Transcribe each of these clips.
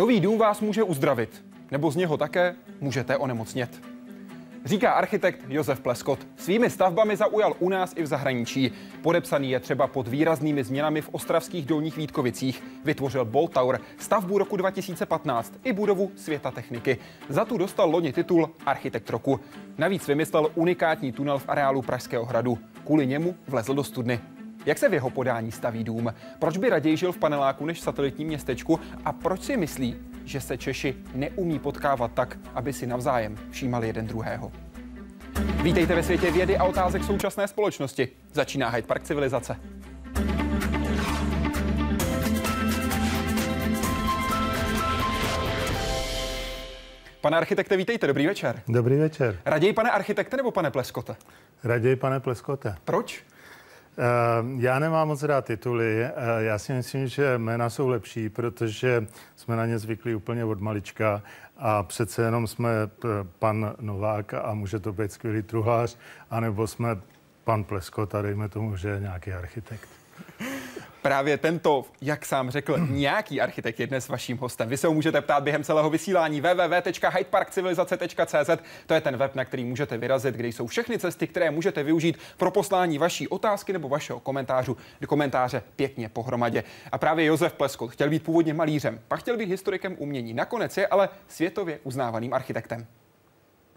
Nový dům vás může uzdravit, nebo z něho také můžete onemocnět. Říká architekt Josef Pleskot. Svými stavbami zaujal u nás i v zahraničí. Podepsaný je třeba pod výraznými změnami v ostravských dolních Vítkovicích. Vytvořil Bolt Tower, stavbu roku 2015 i budovu světa techniky. Za tu dostal loni titul Architekt roku. Navíc vymyslel unikátní tunel v areálu Pražského hradu. Kvůli němu vlezl do studny. Jak se v jeho podání staví dům? Proč by raději žil v paneláku než v satelitním městečku? A proč si myslí, že se Češi neumí potkávat tak, aby si navzájem všímali jeden druhého? Vítejte ve světě vědy a otázek současné společnosti. Začíná Hyde Park civilizace. Pane architekte, vítejte, dobrý večer. Dobrý večer. Raději pane architekte nebo pane Pleskote? Raději pane Pleskote. Proč? Eh, já nemám moc rád tituly. Eh, já si myslím, že jména jsou lepší, protože jsme na ně zvyklí úplně od malička a přece jenom jsme pan Novák a může to být skvělý truhlář, anebo jsme pan Pleskot a dejme tomu, že je nějaký architekt. Právě tento, jak sám řekl, nějaký architekt je dnes vaším hostem. Vy se ho můžete ptát během celého vysílání www.hydeparkcivilizace.cz. To je ten web, na který můžete vyrazit, kde jsou všechny cesty, které můžete využít pro poslání vaší otázky nebo vašeho komentářu do komentáře pěkně pohromadě. A právě Josef Pleskot chtěl být původně malířem, pak chtěl být historikem umění. Nakonec je ale světově uznávaným architektem.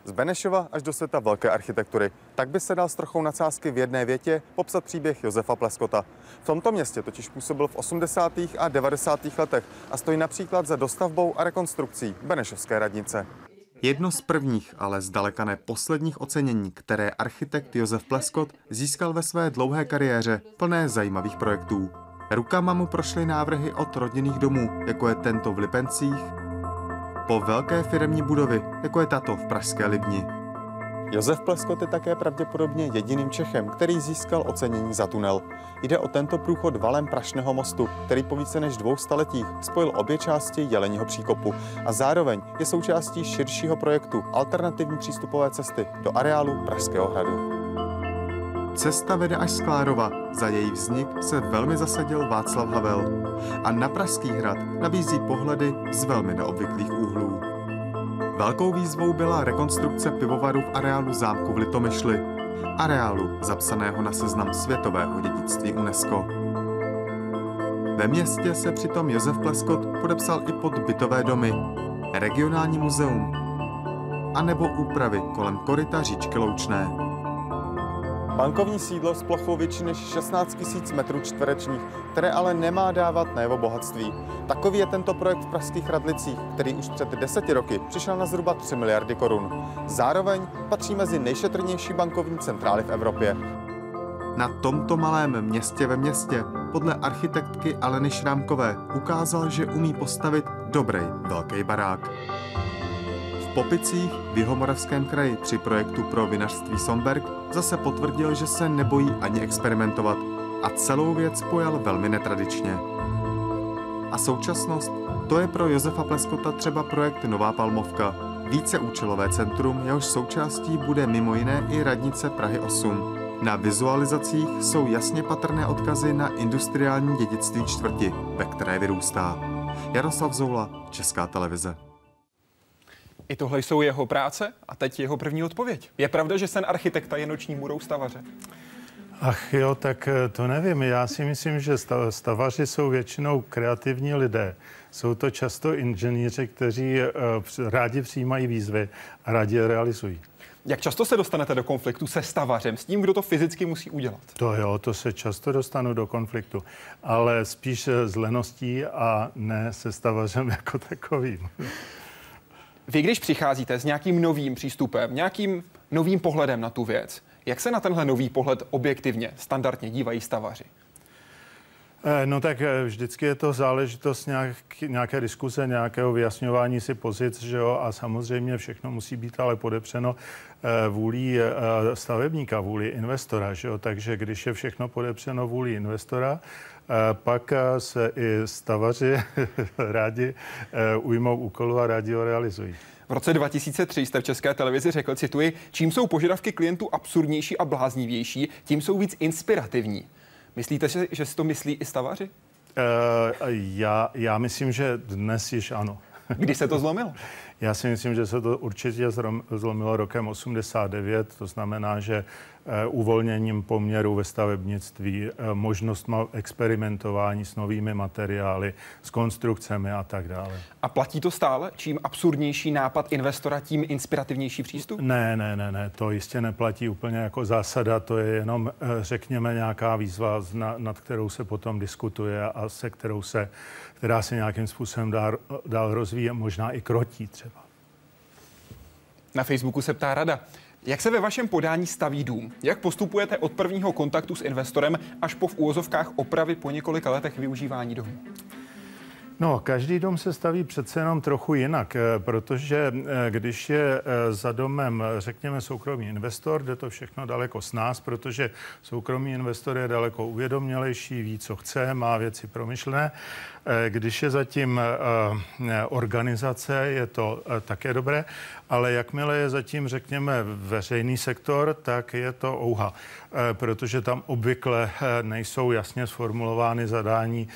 Z Benešova až do světa velké architektury. Tak by se dal s trochou nadsázky v jedné větě popsat příběh Josefa Pleskota. V tomto městě totiž působil v 80. a 90. letech a stojí například za dostavbou a rekonstrukcí Benešovské radnice. Jedno z prvních, ale zdaleka ne posledních ocenění, které architekt Josef Pleskot získal ve své dlouhé kariéře, plné zajímavých projektů. Rukama mu prošly návrhy od rodinných domů, jako je tento v Lipencích, po velké firmní budovy, jako je tato v Pražské Libni. Josef Pleskot je také pravděpodobně jediným Čechem, který získal ocenění za tunel. Jde o tento průchod valem Prašného mostu, který po více než dvou staletích spojil obě části Jeleního příkopu a zároveň je součástí širšího projektu alternativní přístupové cesty do areálu Pražského hradu. Cesta vede až z Klárova. Za její vznik se velmi zasadil Václav Havel. A na Pražský hrad nabízí pohledy z velmi neobvyklých úhlů. Velkou výzvou byla rekonstrukce pivovaru v areálu zámku v Litomyšli, areálu zapsaného na seznam světového dědictví UNESCO. Ve městě se přitom Josef Pleskot podepsal i pod bytové domy, regionální muzeum a nebo úpravy kolem koryta říčky Loučné. Bankovní sídlo s plochou větší než 16 000 metrů čtverečních, které ale nemá dávat na jeho bohatství. Takový je tento projekt v pražských Radlicích, který už před deseti roky přišel na zhruba 3 miliardy korun. Zároveň patří mezi nejšetrnější bankovní centrály v Evropě. Na tomto malém městě ve městě podle architektky Aleny Šrámkové ukázal, že umí postavit dobrý velký barák. Popicích v Jihomoravském kraji při projektu pro vinařství Somberg zase potvrdil, že se nebojí ani experimentovat a celou věc pojal velmi netradičně. A současnost, to je pro Josefa Pleskota třeba projekt Nová Palmovka, víceúčelové centrum, jehož součástí bude mimo jiné i radnice Prahy 8. Na vizualizacích jsou jasně patrné odkazy na industriální dědictví čtvrti, ve které vyrůstá. Jaroslav Zoula, Česká televize. I tohle jsou jeho práce a teď jeho první odpověď. Je pravda, že sen architekta je noční můrou stavaře? Ach jo, tak eh, to nevím. Já si myslím, že stavaři jsou většinou kreativní lidé. Jsou to často inženýři, kteří eh, rádi přijímají výzvy a rádi je realizují. Jak často se dostanete do konfliktu se stavařem, s tím, kdo to fyzicky musí udělat? To jo, to se často dostanu do konfliktu, ale spíš eh, s leností a ne se stavařem jako takovým. Vy, když přicházíte s nějakým novým přístupem, nějakým novým pohledem na tu věc, jak se na tenhle nový pohled objektivně, standardně dívají stavaři? Eh, no tak eh, vždycky je to záležitost nějak, nějaké diskuse, nějakého vyjasňování si pozic, že jo, a samozřejmě všechno musí být ale podepřeno eh, vůlí stavebníka, vůlí investora, že jo, takže když je všechno podepřeno vůlí investora, pak se i stavaři rádi ujmou úkolu a rádi ho realizují. V roce 2003 jste v České televizi řekl, cituji, čím jsou požadavky klientů absurdnější a bláznivější, tím jsou víc inspirativní. Myslíte že si to myslí i stavaři? Uh, já, já myslím, že dnes již ano. Kdy se to zlomilo? Já si myslím, že se to určitě zlomilo rokem 89, to znamená, že Eh, uvolněním poměru ve stavebnictví, eh, možnost experimentování s novými materiály, s konstrukcemi a tak dále. A platí to stále? Čím absurdnější nápad investora, tím inspirativnější přístup? Ne, ne, ne, ne, to jistě neplatí úplně jako zásada, to je jenom, eh, řekněme, nějaká výzva, nad kterou se potom diskutuje a se kterou se, která se nějakým způsobem dál, dál rozvíjí, možná i krotí třeba. Na Facebooku se ptá rada. Jak se ve vašem podání staví dům? Jak postupujete od prvního kontaktu s investorem až po v úvozovkách opravy po několika letech využívání domu? No, každý dom se staví přece jenom trochu jinak, eh, protože eh, když je eh, za domem, řekněme, soukromý investor, jde to všechno daleko s nás, protože soukromý investor je daleko uvědomělejší, ví, co chce, má věci promyšlené. Když je zatím organizace, je to také dobré, ale jakmile je zatím, řekněme, veřejný sektor, tak je to ouha, protože tam obvykle nejsou jasně sformulovány zadání,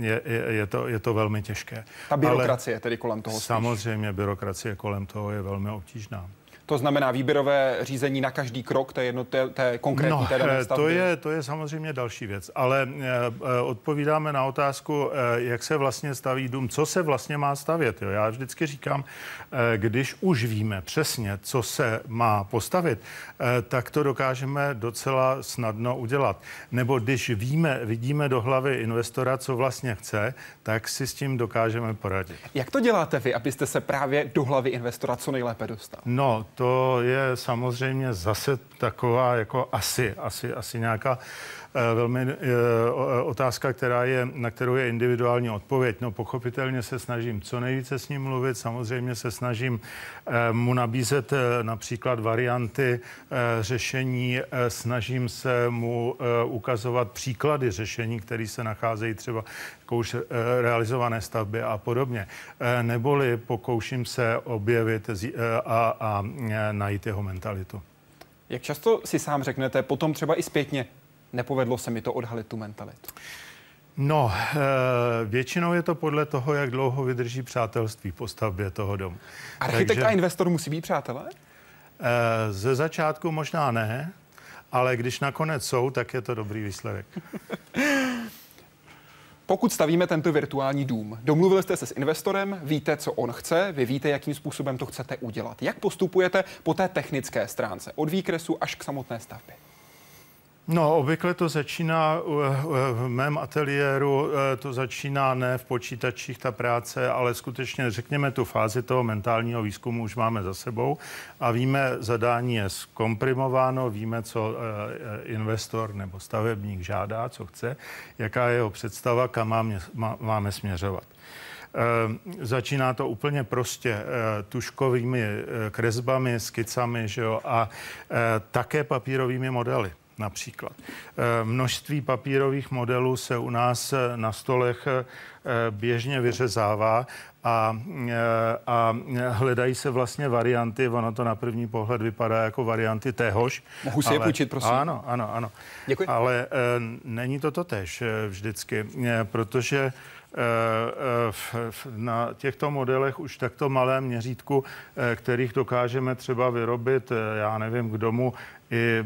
je, je, je, to, je to velmi těžké. Ta byrokracie Ale tedy kolem toho spíš. Samozřejmě byrokracie kolem toho je velmi obtížná. To znamená výběrové řízení na každý krok té, jedno, té, té konkrétní no, té dané stavby? To je, to je samozřejmě další věc, ale eh, eh, odpovídáme na otázku, eh, jak se vlastně staví dům, co se vlastně má stavět. Jo? Já vždycky říkám, když už víme přesně, co se má postavit, tak to dokážeme docela snadno udělat. Nebo když víme, vidíme do hlavy investora, co vlastně chce, tak si s tím dokážeme poradit. Jak to děláte vy, abyste se právě do hlavy investora co nejlépe dostal? No, to je samozřejmě zase taková jako asi, asi, asi nějaká velmi eh, otázka, která je, na kterou je individuální odpověď. No pochopitelně se snažím co nejvíce s ním mluvit, samozřejmě se snažím eh, mu nabízet například varianty řešení, snažím se mu ukazovat příklady řešení, které se nacházejí třeba jako už realizované stavby a podobně. Neboli pokouším se objevit a, a najít jeho mentalitu. Jak často si sám řeknete, potom třeba i zpětně, nepovedlo se mi to odhalit tu mentalitu? No, eh, většinou je to podle toho, jak dlouho vydrží přátelství po stavbě toho domu. Architekt Takže, a investor musí být přátelé? Eh, ze začátku možná ne, ale když nakonec jsou, tak je to dobrý výsledek. Pokud stavíme tento virtuální dům, domluvili jste se s investorem, víte, co on chce, vy víte, jakým způsobem to chcete udělat. Jak postupujete po té technické stránce, od výkresu až k samotné stavbě? No, obvykle to začíná v mém ateliéru, eh, to začíná ne v počítačích ta práce, ale skutečně řekněme tu fázi toho mentálního výzkumu už máme za sebou a víme, zadání je zkomprimováno, víme, co eh, investor nebo stavebník žádá, co chce, jaká je jeho představa, kam máme, směřovat. Eh, začíná to úplně prostě tuškovými kresbami, skicami že jo, a také papírovými modely například. Eh, množství papírových modelů se u nás eh, na stolech eh, běžně vyřezává a, a hledají se vlastně varianty, ono to na první pohled vypadá jako varianty téhož. Mohu si ale, je půjčit, prosím? Ano, ano, ano. Děkuji. Ale není to to tež vždycky, protože na těchto modelech už takto malém měřítku, kterých dokážeme třeba vyrobit, já nevím, k domu i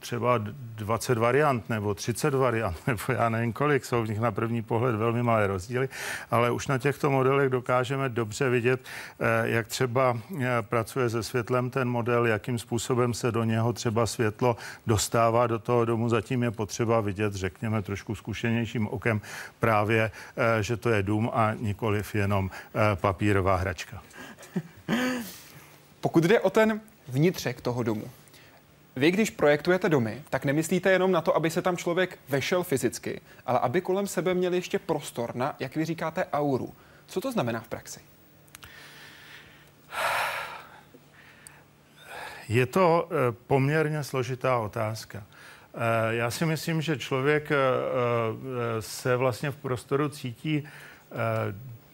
třeba 20 variant nebo 30 variant, nebo já nevím kolik, jsou v nich na první pohled velmi malé rozdíly, ale už na těchto modelech dokážeme dobře vidět, eh, jak třeba eh, pracuje se světlem ten model, jakým způsobem se do něho třeba světlo dostává do toho domu. Zatím je potřeba vidět, řekněme, trošku zkušenějším okem právě, eh, že to je dům a nikoliv jenom papírová hračka. Pokud jde o ten vnitřek toho domu, vy, když projektujete domy, tak nemyslíte jenom na to, aby se tam člověk vešel fyzicky, ale aby kolem sebe měl ještě prostor na, jak vy říkáte, auru. Co to znamená v praxi? Je to eh, poměrně složitá otázka. Eh, já si myslím, že člověk eh, se vlastně v prostoru cítí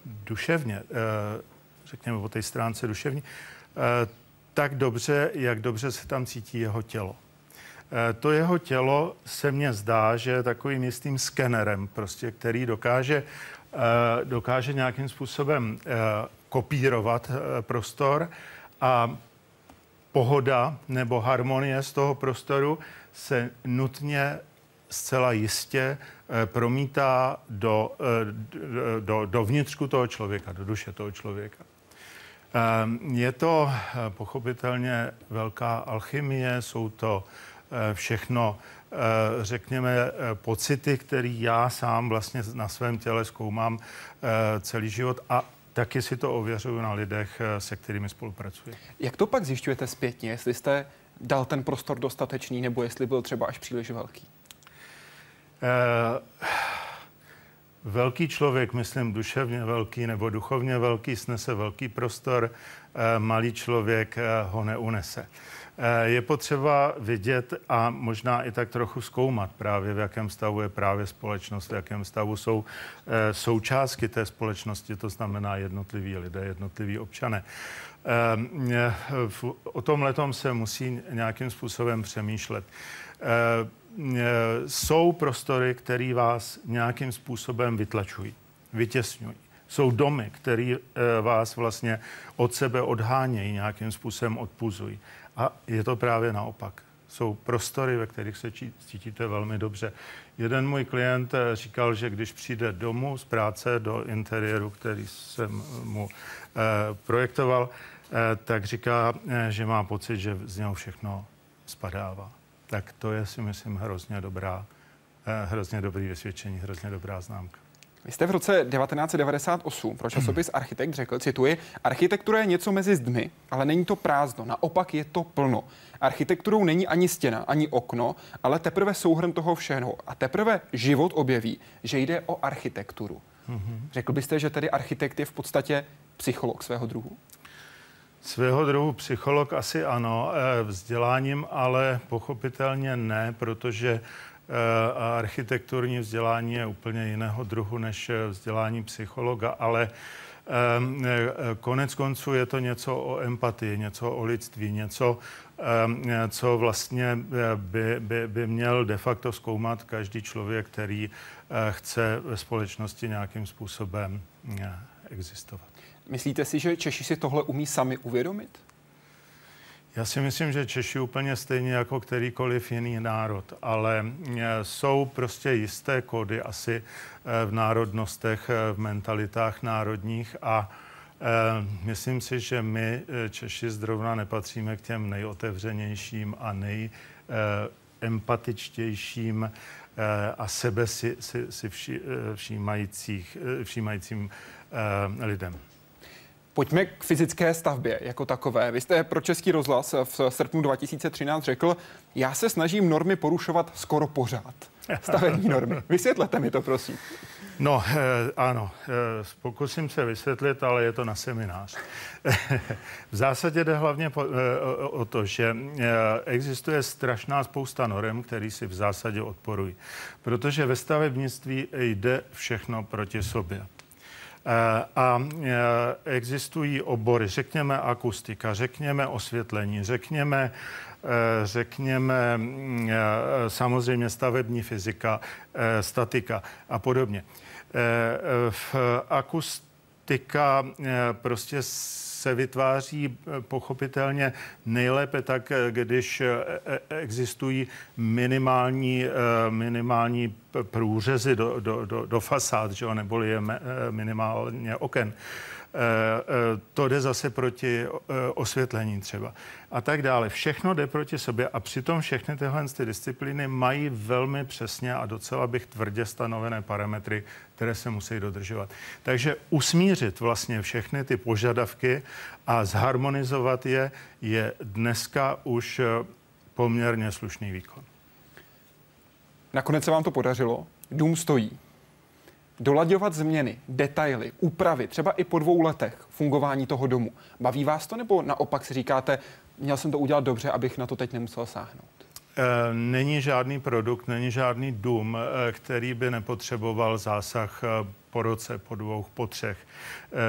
duševně, řekněme po té stránce duševní, tak dobře, jak dobře se tam cítí jeho tělo. Eh, to jeho tělo se mně zdá, že je takovým jistým skenerem, prostě, který dokáže dokáže nějakým způsobem kopírovat prostor a pohoda nebo harmonie z toho prostoru se nutně zcela jistě promítá do, do, do vnitřku toho člověka, do duše toho člověka. Ehm, je to eh, pochopitelně velká alchymie, jsou to eh, všechno, eh, řekněme, pocity, které já sám vlastně na svém těle zkoumám celý život a taky si to ověřuju na lidech, se kterými spolupracuji. Jak to pak zjišťujete zpětně, jestli jste dal ten prostor dostatečný, nebo jestli byl třeba až příliš velký? Uh velký člověk, myslím duševně velký nebo duchovně velký, snese velký prostor, eh, malý člověk eh, ho neunese. Eh, je potřeba vidět a možná i tak trochu zkoumat právě, v jakém stavu je právě společnost, v jakém stavu jsou součástky té společnosti, to znamená jednotliví lidé, jednotliví občané. O tom letom se musí nějakým způsobem přemýšlet jsou prostory, které vás nějakým způsobem vytlačují, vytěsňují. Jsou domy, které eh, vás vlastně od sebe odhánějí, nějakým způsobem odpuzují. A je to právě naopak. Jsou prostory, ve kterých se cítíte velmi dobře. Jeden můj klient eh, říkal, že když přijde domů z práce do interiéru, který jsem mu projektoval, tak říká, že má pocit, že z něho všechno spadává tak to je si myslím hrozně dobrá, eh, hrozně dobrý vysvědčení, hrozně dobrá známka. Vy jste v roce 1998 pro časopis Architekt řekl, cituji, architektura je něco mezi zdmi, ale není to prázdno, naopak je to plno. Architekturou není ani stěna, ani okno, ale teprve souhrn toho všeho. A teprve život objeví, že jde o architekturu. Mm-hmm. Řekl byste, že tedy architekt je v podstatě psycholog svého druhu? Svého druhu psycholog asi ano, eh, vzděláním ale pochopitelně ne, protože eh, architekturní vzdělání je úplně jiného druhu než eh, vzdělání psychologa, ale konec konců je to něco o empatii, něco o lidství, něco, co vlastně by, by, by měl de facto zkoumat každý člověk, který chce ve společnosti nějakým způsobem existovat. Myslíte si, že Češi si tohle umí sami uvědomit? Já si myslím, že Češi úplně stejně jako kterýkoliv jiný národ, ale e, jsou prostě jisté kody asi e, v národnostech, e, v mentalitách národních a myslím si, že my Češi zrovna nepatříme k těm nejotevřenějším a nejempatičtějším a sebe si, si, si všímajících, všímajícím lidem. Pojďme k fyzické stavbě jako takové. Vy jste pro Český rozhlas v srpnu 2013 řekl, já se snažím normy porušovat skoro pořád. Stavební normy. Vysvětlete mi to, prosím. No, eh, ano, eh, pokusím se vysvětlit, ale je to na seminář. v zásadě jde hlavně eh, o, to, že existuje strašná spousta norem, které si v zásadě odporují. Protože ve stavebnictví jde všechno proti sobě. Eh, a eh, existují obory, řekněme akustika, řekněme osvětlení, řekněme eh, řekněme mm, samozřejmě stavební fyzika, statika a podobně. V akustika prostě se vytváří pochopitelně nejlépe tak, když existují minimální, minimální průřezy do, do, do, do fasád, že jo, neboli je minimálně oken. Eh, eh, to jde zase proti eh, osvětlení třeba a tak dále. Všechno jde proti sobě a přitom všechny tyhle ty disciplíny mají velmi přesně a docela bych tvrdě stanovené parametry, které se musí dodržovat. Takže usmířit vlastně všechny ty požadavky a zharmonizovat je je dneska už poměrně slušný výkon. Nakonec se vám to podařilo. Dům stojí. Dolaďovat změny, detaily, úpravy, třeba i po dvou letech fungování toho domu. Baví vás to nebo naopak si říkáte, měl jsem to udělat dobře, abych na to teď nemusel sáhnout? Eh, není žádný produkt, není žádný dům, eh, který by nepotřeboval zásah eh, po roce, po dvou, po třech.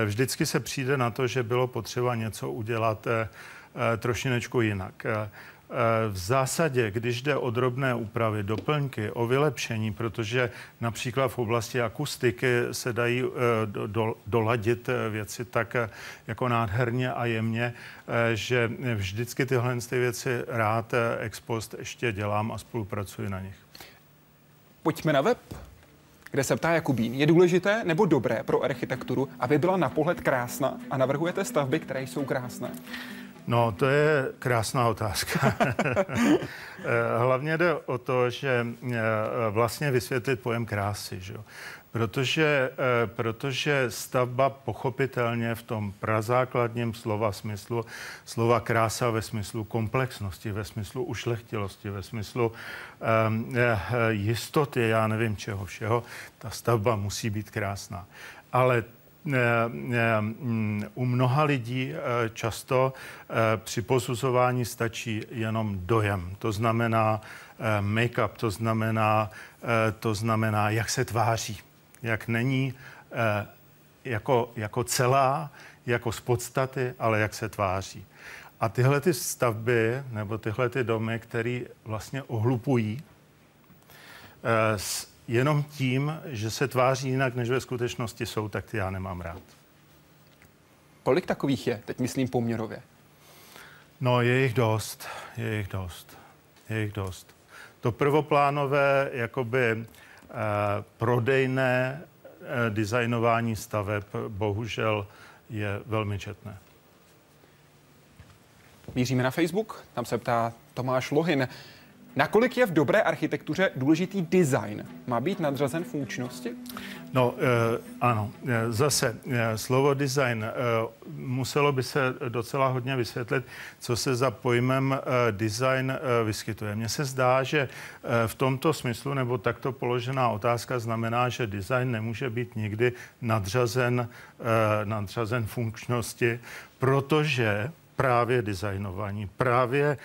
Vždycky se přijde na to, že bylo potřeba něco udělat trošinečku jinak. V zásadě, když jde o drobné úpravy, doplňky, o vylepšení, protože například v oblasti akustiky se dají do, doladit věci tak jako nádherně a jemně, že vždycky tyhle ty věci rád ex post ještě dělám a spolupracuji na nich. Pojďme na web kde se ptá Jakubín, je důležité nebo dobré pro architekturu, aby byla na pohled krásná a navrhujete stavby, které jsou krásné? No, to je krásná otázka. Hlavně jde o to, že eh, vlastně vysvětlit pojem krásy. Že? Protože, eh, protože stavba pochopitelně v tom prazákladním slova smyslu, slova krása ve smyslu komplexnosti, ve smyslu ušlechtilosti, ve smyslu um, jistoty, já nevím čeho všeho, ta stavba musí být krásná. Ale u mnoha lidí často při posuzování stačí jenom dojem. To znamená make-up, to znamená, to znamená, jak se tváří jak není eh, jako, jako celá, jako z podstaty, ale jak se tváří. A tyhle ty stavby nebo tyhle ty domy, které vlastně ohlupují eh, jenom tím, že se tváří jinak, než ve skutečnosti jsou, tak ty já nemám rád. Kolik takových je, teď myslím poměrově? No, je jich dost, je jich dost, je jich dost. To prvoplánové, jakoby Eh, prodejné eh, designování staveb bohužel je velmi četné. Míříme na Facebook, tam se ptá Tomáš Lohin. Nakolik je v dobré architektuře důležitý design? Má být nadřazen funkčnosti? No, e, ano. Eh, zase e, slovo design. Muselo by se docela hodně vysvětlit, co se za pojmem design vyskytuje. Mně se zdá, že v tomto smyslu, nebo takto položená otázka znamená, že design nemůže být nikdy nadřazen, nadřazen funkčnosti, protože právě designování, právě e,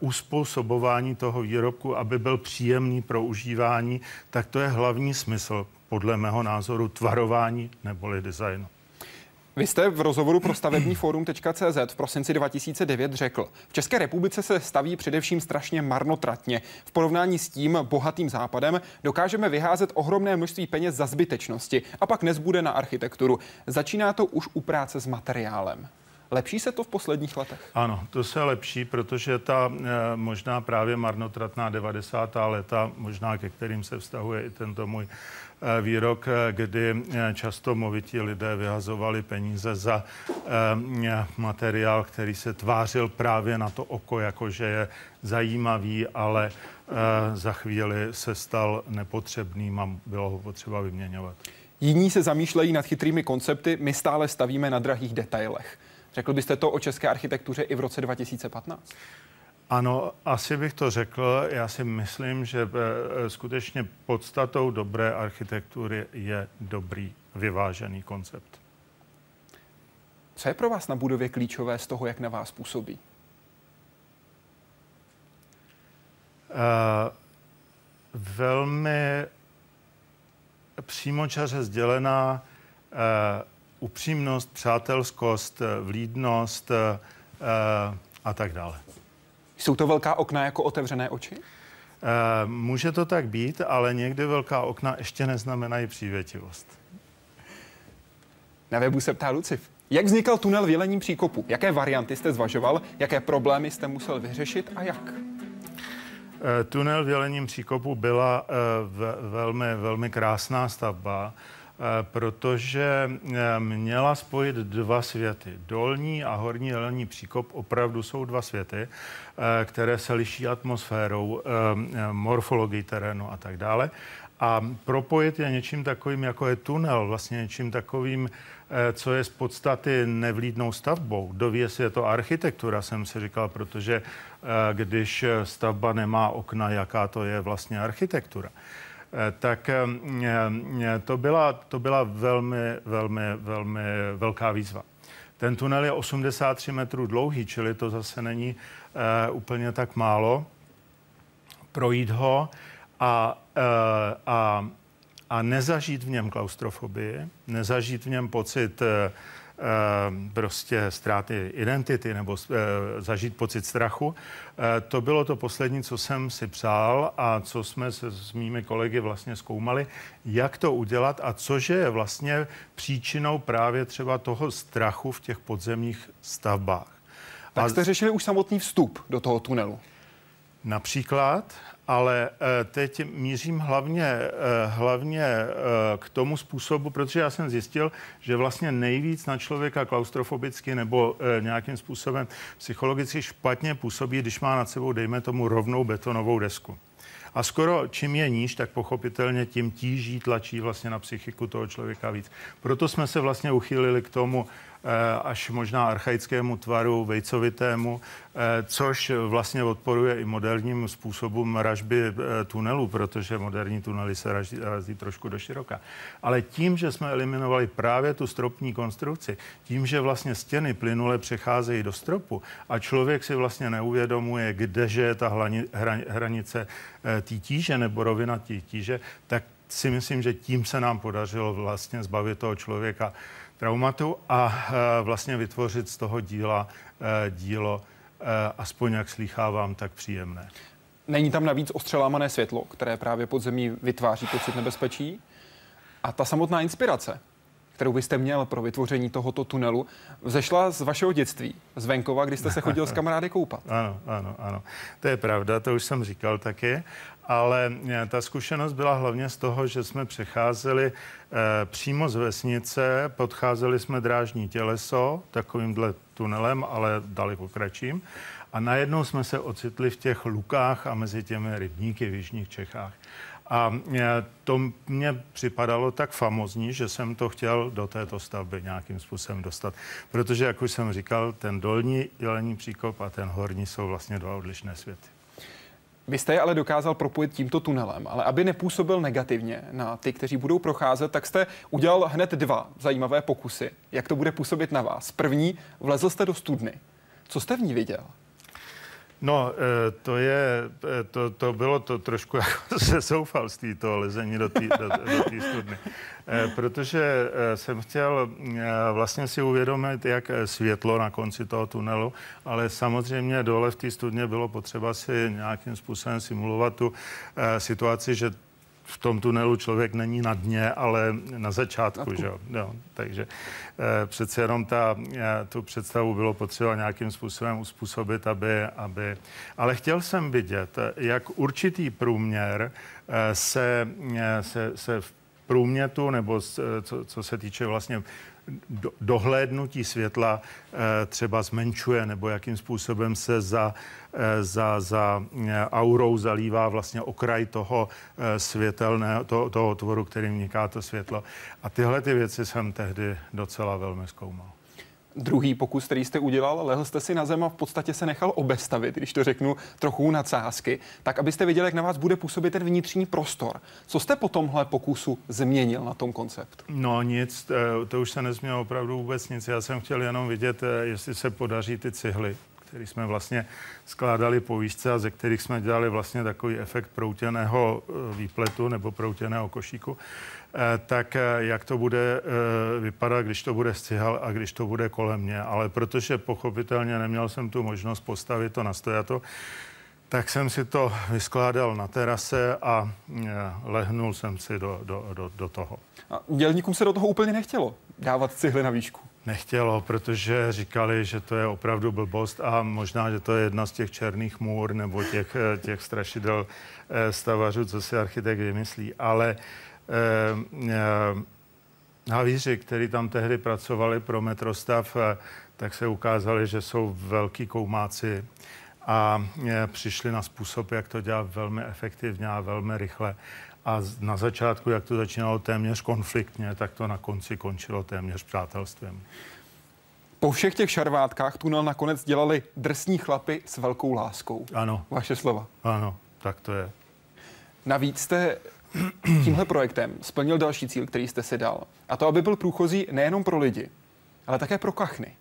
uspůsobování toho výrobku, aby byl příjemný pro užívání, tak to je hlavní smysl, podle mého názoru, tvarování neboli designu. Vy jste v rozhovoru pro stavební forum.cz v prosinci 2009 řekl, v České republice se staví především strašně marnotratně. V porovnání s tím bohatým západem dokážeme vyházet ohromné množství peněz za zbytečnosti a pak nezbude na architekturu. Začíná to už u práce s materiálem. Lepší se to v posledních letech? Ano, to se lepší, protože ta e, možná právě marnotratná 90. leta, možná ke kterým se vztahuje i tento můj e, výrok, eh, kdy často movití lidé vyhazovali peníze za materiál, který se tvářil právě na to oko, jakože je zajímavý, ale za chvíli se stal nepotřebným a bylo ho potřeba vyměňovat. Jiní se zamýšlejí nad chytrými koncepty, my stále stavíme na drahých detailech. Řekl byste to o české architektuře i v roce 2015? Ano, asi bych to řekl. Já si myslím, že eh, skutečně podstatou dobré architektury je dobrý vyvážený koncept. Co je pro vás na budově klíčové z toho, jak na vás působí? Uh, velmi přímočaře sdělená uh, upřímnost, přátelskost, eh, vlídnost eh, a tak dále. Jsou to velká okna jako otevřené oči? Eh, může to tak být, ale někdy velká okna ještě neznamenají přívětivost. Na webu se ptá Lucif. Jak vznikal tunel v Jelením příkopu? Jaké varianty jste zvažoval? Jaké problémy jste musel vyřešit a jak? Tunel v Jelením příkopu byla velmi, velmi krásná stavba Eh, protože eh, měla spojit dva světy. Dolní a horní jelení příkop opravdu jsou dva světy, eh, které se liší atmosférou, morfologií terénu a tak dále. A propojit je něčím takovým, jako je tunel, vlastně něčím takovým, co je z podstaty nevlídnou stavbou. Dověs je to architektura, jsem si říkal, protože když stavba nemá okna, jaká to je vlastně architektura. Eh, tak eh, eh, to byla, to byla velmi, velmi, velmi velká výzva. Ten tunel je 83 metrů dlouhý, čili to zase není úplně tak málo. Projít ho a, a, a nezažít v něm klaustrofobii, nezažít v něm pocit prostě ztráty identity nebo zažít pocit strachu. To bylo to poslední, co jsem si přál a co jsme se s mými kolegy vlastně zkoumali, jak to udělat a cože je vlastně příčinou právě třeba toho strachu v těch podzemních stavbách. Tak jste řešili už samotný vstup do toho tunelu. Například, ale eh, teď mířím hlavně, eh, hlavně eh, k tomu způsobu, protože já jsem zjistil, že vlastně nejvíc na člověka klaustrofobicky nebo nějakým způsobem psychologicky špatně působí, když má nad sebou, dejme tomu, rovnou betonovou desku. A skoro čím je níž, tak pochopitelně tím tíží, tlačí vlastně na psychiku toho člověka víc. Proto jsme se vlastně uchýlili k tomu, až možná archaickému tvaru, vejcovitému, eh, což vlastně odporuje i moderním způsobům ražby eh, tunelu, protože moderní tunely se raží, raží trošku do široka. Ale tím, že jsme eliminovali právě tu stropní konstrukci, tím, že vlastně stěny plynule přecházejí do stropu a člověk si vlastně neuvědomuje, kdeže je ta hranice té tíže nebo rovina té tíže, tak si myslím, že tím se nám podařilo vlastně zbavit toho člověka traumatu a e, vlastně vytvořit z toho díla e, dílo, e, aspoň jak slýchávám, tak příjemné. Není tam navíc ostřelámané světlo, které právě pod zemí vytváří pocit nebezpečí? A ta samotná inspirace, kterou byste měl pro vytvoření tohoto tunelu, vzešla z vašeho dětství, z venkova, kdy jste se chodil s kamarády koupat. Ano, ano, ano. To je pravda, to už jsem říkal taky ale eh, ta zkušenost byla hlavně z toho, že jsme přecházeli e, přímo z vesnice, podcházeli jsme drážní těleso takovýmhle tunelem, ale daleko kratším. A najednou jsme se ocitli v těch lukách a mezi těmi rybníky v Jižních Čechách. A eh, to mně připadalo tak famozní, že jsem to chtěl do této stavby nějakým způsobem dostat. Protože, jak už jsem říkal, ten dolní jelení příkop a ten horní jsou vlastně dva odlišné světy. Vy jste je ale dokázal propojit tímto tunelem, ale aby nepůsobil negativně na ty, kteří budou procházet, tak jste udělal hned dva zajímavé pokusy. Jak to bude působit na vás? První, vlezl jste do studny. Co jste v ní viděl? No, eh, to je, eh, to, to bylo to trošku jako se zoufalství, to lezení do té do, do studny. Eh, protože jsem chtěl vlastně si uvědomit, jak světlo na konci toho tunelu, ale samozřejmě dole v té studně bylo potřeba si nějakým způsobem simulovat tu situaci, že v tom tunelu člověk není na dně, ale na začátku, že jo. jo. Takže e, přece jenom ta, e, tu představu bylo potřeba nějakým způsobem uspůsobit, aby, aby... Ale chtěl jsem vidět, jak určitý průměr e, se, e, se, se v průmětu, nebo s, co, co se týče vlastně do, dohlédnutí světla e, třeba zmenšuje, nebo jakým způsobem se za, e, za, za e, aurou zalívá vlastně okraj toho světelného, to, toho tvoru, kterým vniká to světlo. A tyhle ty věci jsem tehdy docela velmi zkoumal druhý pokus, který jste udělal, lehl jste si na zem a v podstatě se nechal obestavit, když to řeknu trochu nadsázky, tak abyste viděli, jak na vás bude působit ten vnitřní prostor. Co jste po tomhle pokusu změnil na tom konceptu? No nic, to, eh, to už se nezměnilo opravdu vůbec nic. Já jsem chtěl jenom vidět, eh, jestli se podaří ty cihly, které jsme vlastně skládali po výšce a ze kterých jsme dělali vlastně takový efekt proutěného eh, výpletu nebo proutěného košíku, Eh, tak eh, jak to bude vypadat, když to bude stihal a když to bude kolem mě. Ale protože pochopitelně neměl jsem tu možnost postavit to na stojato, tak jsem si to vyskládal na terase a lehnul jsem si do, do, do, do toho. A dělníkům se do toho úplně nechtělo dávat cihly na výšku. Nechtělo, protože říkali, že to je opravdu blbost a možná, že to je jedna z těch černých můr nebo těch, těch strašidel stavařů, co si architekt vymyslí. Ale Eh, eh, havíři, kteří tam tehdy pracovali pro metrostav, eh, tak se ukázali, že jsou velký koumáci a přišli na způsob, jak to dělat velmi efektivně a velmi rychle. A na začátku, jak to začínalo téměř konfliktně, tak to na konci končilo téměř přátelstvím. Po všech těch šarvátkách tunel nakonec dělali drsní chlapy s velkou láskou. Ano. Vaše slova. Ano, tak to je. Navíc jste tímhle projektem splnil další cíl, který jste si dal. A to, aby byl průchozí nejenom pro lidi, ale také pro kachny.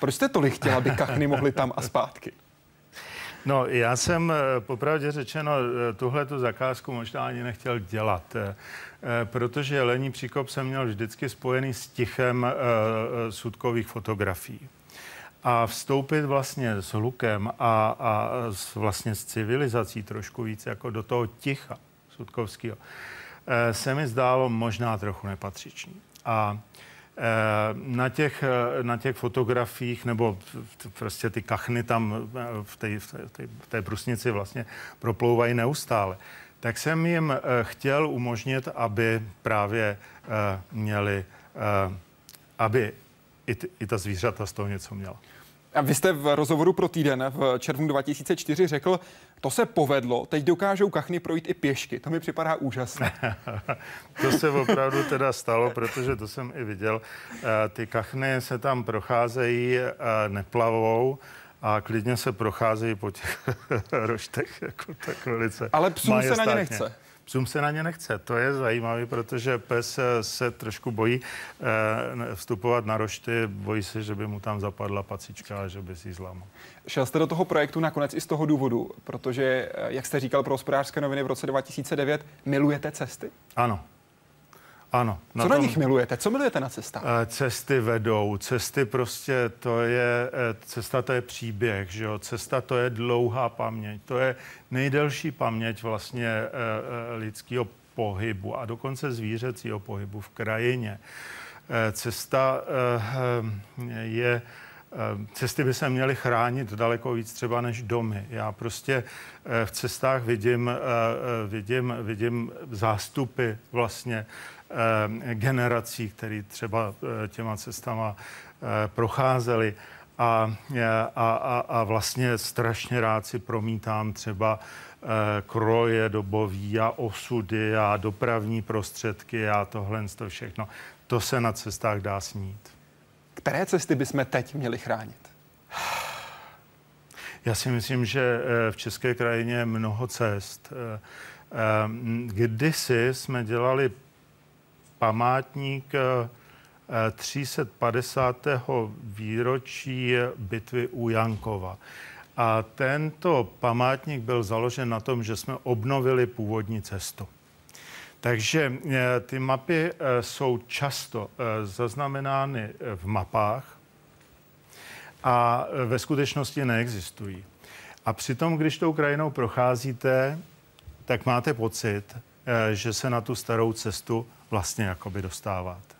Proč jste tolik chtěl, aby kachny mohly tam a zpátky? No, já jsem eh, popravdě řečeno eh, tuhle tu zakázku možná ani nechtěl dělat, eh, protože Lení Příkop jsem měl vždycky spojený s tichem sudkových fotografií. A vstoupit vlastně s hlukem a, a s, vlastně s civilizací trošku víc jako do toho ticha sudkovského se mi zdálo možná trochu nepatřičný. A na těch, eh, na těch fotografiích, nebo prostě ty kachny tam eh, v té, v té, v té brusnici vlastně proplouvají neustále, tak jsem jim chtěl umožnit, aby právě měli, aby i, t, i ta zvířata z toho něco měla. A vy jste v rozhovoru pro týden v červnu 2004 řekl, to se povedlo, teď dokážou kachny projít i pěšky. To mi připadá úžasné. to se opravdu teda stalo, protože to jsem i viděl. Eh, ty kachny se tam procházejí, eh, neplavou, a klidně se procházejí po těch roštech, jako tak velice Ale psům se na ně nechce. Psům se na ně nechce. To je zajímavé, protože pes se trošku bojí eh, vstupovat na rošty, bojí se, že by mu tam zapadla pacička a že by si zlámal. Šel jste do toho projektu nakonec i z toho důvodu, protože, eh, jak jste říkal pro hospodářské noviny v roce 2009, milujete cesty? Ano, ano. Na Co tom, na nich milujete? Co milujete na cestách? Eh, cesty vedou. Cesty prostě, to je, eh, cesta to je příběh, že jo? Cesta to je dlouhá paměť. To je nejdelší paměť vlastně eh, lidského pohybu a dokonce zvířecího pohybu v krajině. Cesta je Cesty by se měly chránit daleko víc třeba než domy. Já prostě v cestách vidím, vidím, vidím zástupy vlastně generací, které třeba eh, těma cestama eh, procházeli. A, a, a, a vlastně strašně rád si promítám třeba kroje dobový a osudy a dopravní prostředky a tohle to všechno. To se na cestách dá snít. Které cesty bychom teď měli chránit? Já si myslím, že v České krajině je mnoho cest. Kdysi jsme dělali památník 350. Eh, výročí bitvy u Jankova. A tento památník byl založen na tom, že jsme obnovili původní cestu. Takže eh, ty mapy eh, jsou často zaznamenány v mapách a ve skutečnosti neexistují. A přitom, když tou krajinou procházíte, tak máte pocit, že se na tu starou cestu vlastně jakoby dostáváte.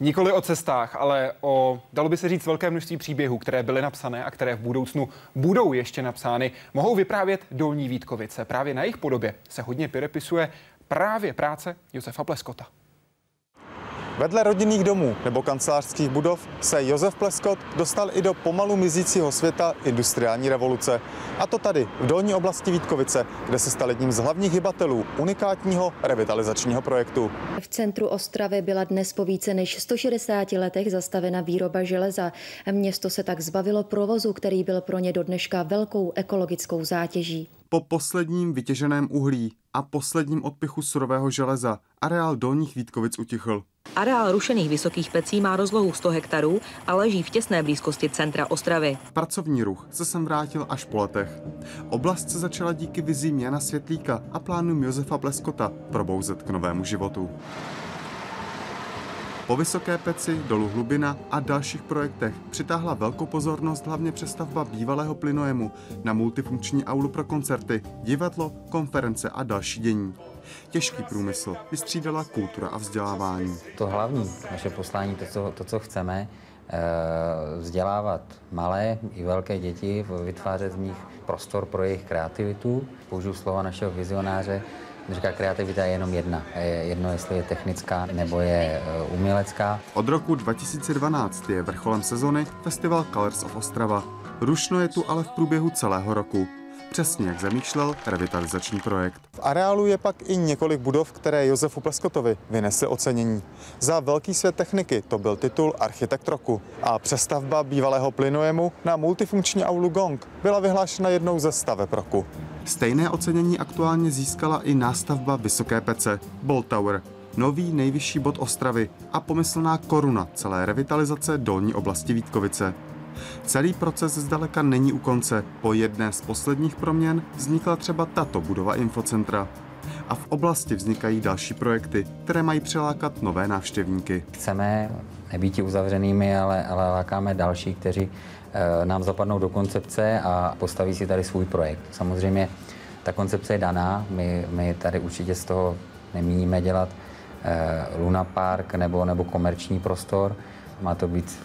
Nikoli o cestách, ale o, dalo by se říct, velké množství příběhů, které byly napsané a které v budoucnu budou ještě napsány, mohou vyprávět Dolní Vítkovice. Právě na jejich podobě se hodně pirepisuje právě práce Josefa Pleskota. Vedle rodinných domů nebo kancelářských budov se Josef Pleskot dostal i do pomalu mizícího světa industriální revoluce. A to tady, v dolní oblasti Vítkovice, kde se stal jedním z hlavních hybatelů unikátního revitalizačního projektu. V centru Ostravy byla dnes po více než 160 letech zastavena výroba železa. Město se tak zbavilo provozu, který byl pro ně do dneška velkou ekologickou zátěží. Po posledním vytěženém uhlí a posledním odpichu surového železa areál Dolních Vítkovic utichl. Areál rušených vysokých pecí má rozlohu 100 hektarů a leží v těsné blízkosti centra Ostravy. Pracovní ruch se sem vrátil až po letech. Oblast se začala díky vizím Jana Světlíka a plánům Josefa Bleskota probouzet k novému životu. Po Vysoké peci, dolu Hlubina a dalších projektech přitáhla velkou pozornost hlavně přestavba bývalého plynojemu na multifunkční aulu pro koncerty, divadlo, konference a další dění. Těžký průmysl vystřídala kultura a vzdělávání. To hlavní, naše poslání, to, co, to, co chceme, eh, vzdělávat malé i velké děti, vytvářet v nich prostor pro jejich kreativitu. Použiju slova našeho vizionáře, Říká, kreativita je jenom jedna. Je jedno, jestli je technická nebo je eh, umělecká. Od roku 2012 je vrcholem sezony festival Colors of Ostrava. Rušno je tu ale v průběhu celého roku přesně jak zamýšlel revitalizační projekt. V areálu je pak i několik budov, které Josefu Pleskotovi vynesly ocenění. Za velký svět techniky to byl titul Architekt roku a přestavba bývalého plynojemu na multifunkční aulu Gong byla vyhlášena jednou ze staveb roku. Stejné ocenění aktuálně získala i nástavba Vysoké pece, Bolt Tower, nový nejvyšší bod Ostravy a pomyslná koruna celé revitalizace dolní oblasti Vítkovice. Celý proces zdaleka není u konce. Po jedné z posledních proměn vznikla třeba tato budova infocentra. A v oblasti vznikají další projekty, které mají přilákat nové návštěvníky. Chceme nebýt uzavřenými, ale, ale lákáme další, kteří e, nám zapadnou do koncepce a postaví si tady svůj projekt. Samozřejmě ta koncepce je daná, my, my tady určitě z toho nemíníme dělat e, Luna Park nebo, nebo komerční prostor. Má to být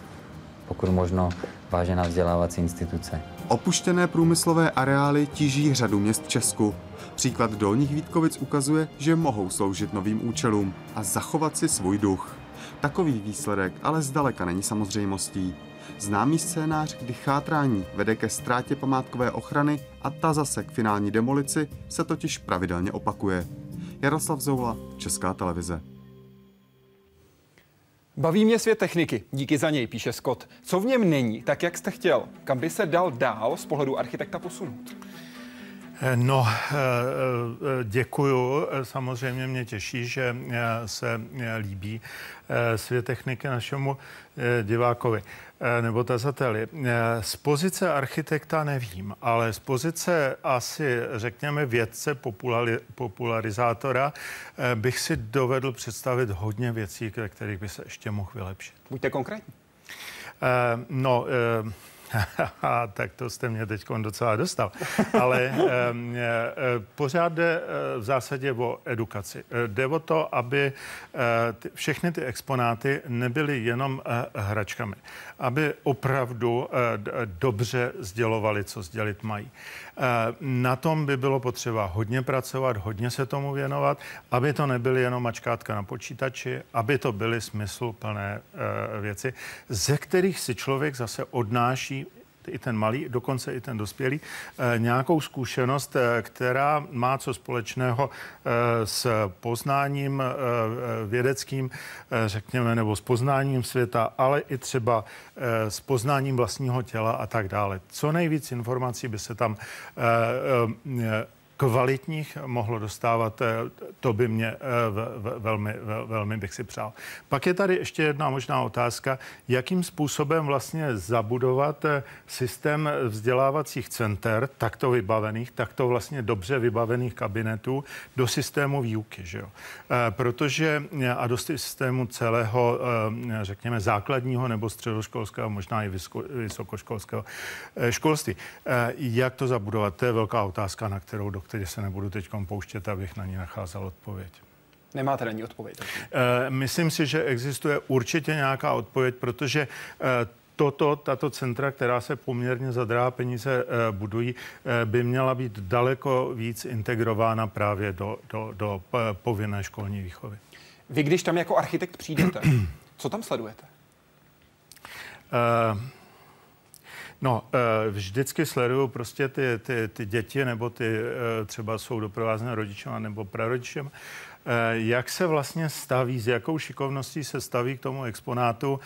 pokud možno vážená vzdělávací instituce. Opuštěné průmyslové areály tíží řadu měst v Česku. Příklad Dolních Vítkovic ukazuje, že mohou sloužit novým účelům a zachovat si svůj duch. Takový výsledek ale zdaleka není samozřejmostí. Známý scénář, kdy chátrání vede ke ztrátě památkové ochrany a ta zase k finální demolici, se totiž pravidelně opakuje. Jaroslav Zoula, Česká televize. Baví mě svět techniky, díky za něj, píše Scott. Co v něm není, tak jak jste chtěl? Kam by se dal dál z pohledu architekta posunout? No, eh, eh, děkuju. Samozřejmě mě těší, že eh, se líbí svět techniky našemu divákovi nebo tazateli. Z pozice architekta nevím, ale z pozice asi, řekněme, vědce, popularizátora bych si dovedl představit hodně věcí, kterých by se ještě mohl vylepšit. Buďte konkrétní. No, tak to jste mě teď docela dostal. Ale e, e, pořád jde v zásadě o edukaci. Jde o to, aby ty, všechny ty exponáty nebyly jenom hračkami. Aby opravdu dobře sdělovali, co sdělit mají. E, na tom by bylo potřeba hodně pracovat, hodně se tomu věnovat, aby to nebyly jenom mačkátka na počítači, aby to byly smysluplné e, věci, ze kterých si člověk zase odnáší i ten malý, dokonce i ten dospělý, eh, nějakou zkušenost, eh, která má co společného eh, s poznáním vědeckým, řekněme, nebo s poznáním světa, ale i třeba s poznáním vlastního těla a tak dále. Co nejvíc informací by se tam kvalitních mohlo dostávat, eh, to by mě eh, velmi, velmi bych si přál. Pak je tady ještě jedna možná otázka, jakým způsobem vlastně zabudovat eh, systém vzdělávacích center, takto vybavených, takto vlastně dobře vybavených kabinetů do systému výuky, že jo? Protože a do systému celého, řekněme, základního nebo středoškolského, možná i vysokoškolského školství. Jak to zabudovat? To je velká otázka, na kterou do které se nebudu teď pouštět, abych na ní nacházel odpověď. Nemáte na ní odpověď? E, myslím si, že existuje určitě nějaká odpověď, protože e, toto, tato centra, která se poměrně za drahá peníze e, budují, e, by měla být daleko víc integrována právě do, do, do povinné školní výchovy. Vy, když tam jako architekt přijdete, co tam sledujete? E, No, eh, vždycky sleduju prostě ty, ty, ty děti, nebo ty eh, třeba jsou doprovázené rodičem nebo prarodičem, eh, jak se vlastně staví, s jakou šikovností se staví k tomu exponátu,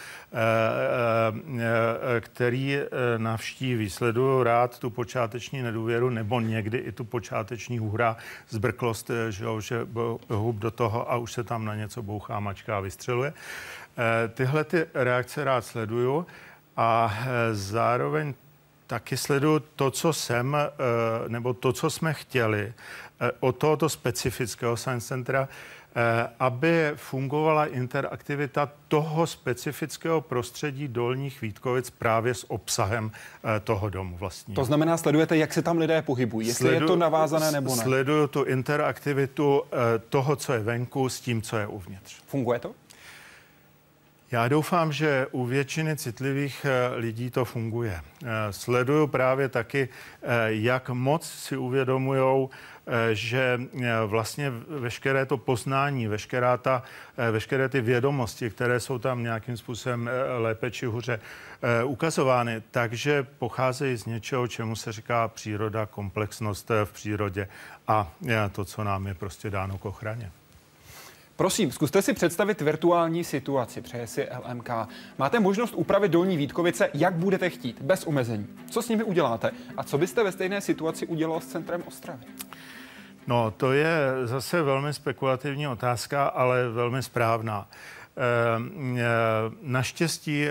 který navštíví. Sleduju rád tu počáteční nedůvěru nebo někdy i tu počáteční hůra, zbrklost, že, že hub do toho a už se tam na něco bouchá, mačka a vystřeluje. Tyhle ty reakce rád sleduju a e, zároveň taky sleduju to, co jsem, e, nebo to, co jsme chtěli e, od tohoto specifického science centra, aby fungovala interaktivita toho specifického prostředí Dolních Vítkovic právě s obsahem toho domu vlastního. To znamená, sledujete, jak se tam lidé pohybují, jestli Sledu, je to navázané nebo ne? Sleduju tu interaktivitu toho, co je venku, s tím, co je uvnitř. Funguje to? Já doufám, že u většiny citlivých eh, lidí to funguje. Eh, sleduju právě taky, eh, jak moc si uvědomují, že vlastně veškeré to poznání, veškerá ta, veškeré ty vědomosti, které jsou tam nějakým způsobem lépe či hůře ukazovány, takže pocházejí z něčeho, čemu se říká příroda, komplexnost v přírodě a to, co nám je prostě dáno k ochraně. Prosím, zkuste si představit virtuální situaci, přeje si LMK. Máte možnost upravit dolní Vítkovice, jak budete chtít, bez omezení. Co s nimi uděláte? A co byste ve stejné situaci udělal s centrem Ostravy? No, to je zase velmi spekulativní otázka, ale velmi správná. Naštěstí